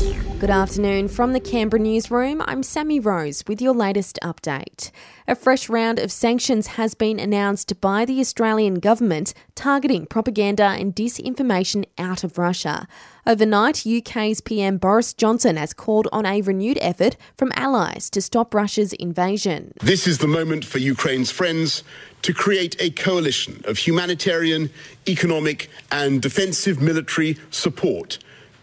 Good afternoon from the Canberra newsroom. I'm Sammy Rose with your latest update. A fresh round of sanctions has been announced by the Australian government targeting propaganda and disinformation out of Russia. Overnight, UK's PM Boris Johnson has called on a renewed effort from allies to stop Russia's invasion. This is the moment for Ukraine's friends to create a coalition of humanitarian, economic, and defensive military support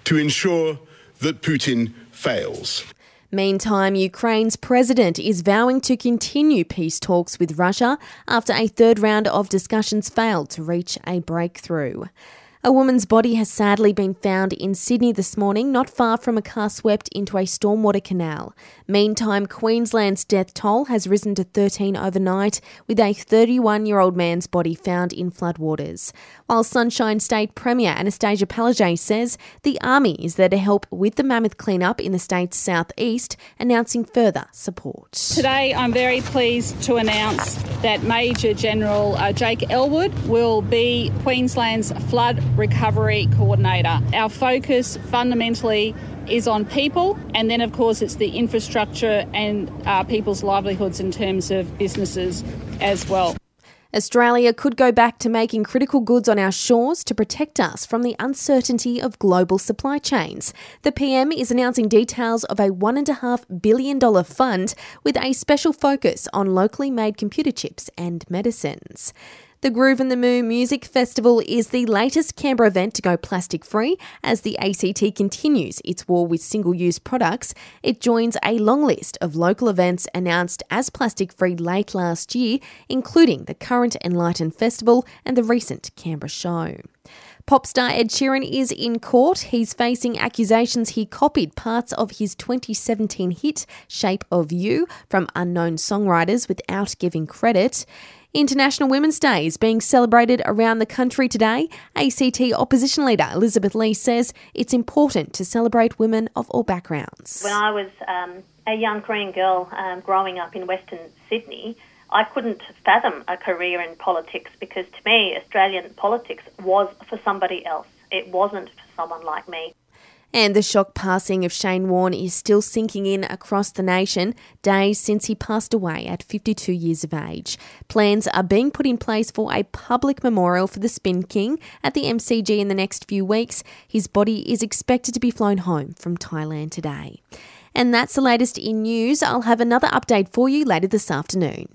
to ensure that Putin fails. Meantime, Ukraine's president is vowing to continue peace talks with Russia after a third round of discussions failed to reach a breakthrough. A woman's body has sadly been found in Sydney this morning, not far from a car swept into a stormwater canal. Meantime, Queensland's death toll has risen to 13 overnight, with a 31 year old man's body found in floodwaters. While Sunshine State Premier Annastacia Palaszczuk says the Army is there to help with the mammoth cleanup in the state's southeast, announcing further support. Today, I'm very pleased to announce that Major General uh, Jake Ellwood will be Queensland's flood recovery coordinator. Our focus fundamentally is on people, and then, of course, it's the infrastructure and uh, people's livelihoods in terms of businesses as well. Australia could go back to making critical goods on our shores to protect us from the uncertainty of global supply chains. The PM is announcing details of a $1.5 billion fund with a special focus on locally made computer chips and medicines. The Groovin the Moo Music Festival is the latest Canberra event to go plastic free as the ACT continues its war with single use products. It joins a long list of local events announced as plastic free late last year, including the current Enlighten Festival and the recent Canberra show. Pop star Ed Sheeran is in court. He's facing accusations he copied parts of his 2017 hit Shape of You from unknown songwriters without giving credit. International Women's Day is being celebrated around the country today. ACT opposition leader Elizabeth Lee says it's important to celebrate women of all backgrounds. When I was um, a young Korean girl um, growing up in Western Sydney, I couldn't fathom a career in politics because to me, Australian politics was for somebody else. It wasn't for someone like me. And the shock passing of Shane Warne is still sinking in across the nation, days since he passed away at 52 years of age. Plans are being put in place for a public memorial for the Spin King at the MCG in the next few weeks. His body is expected to be flown home from Thailand today. And that's the latest in news. I'll have another update for you later this afternoon.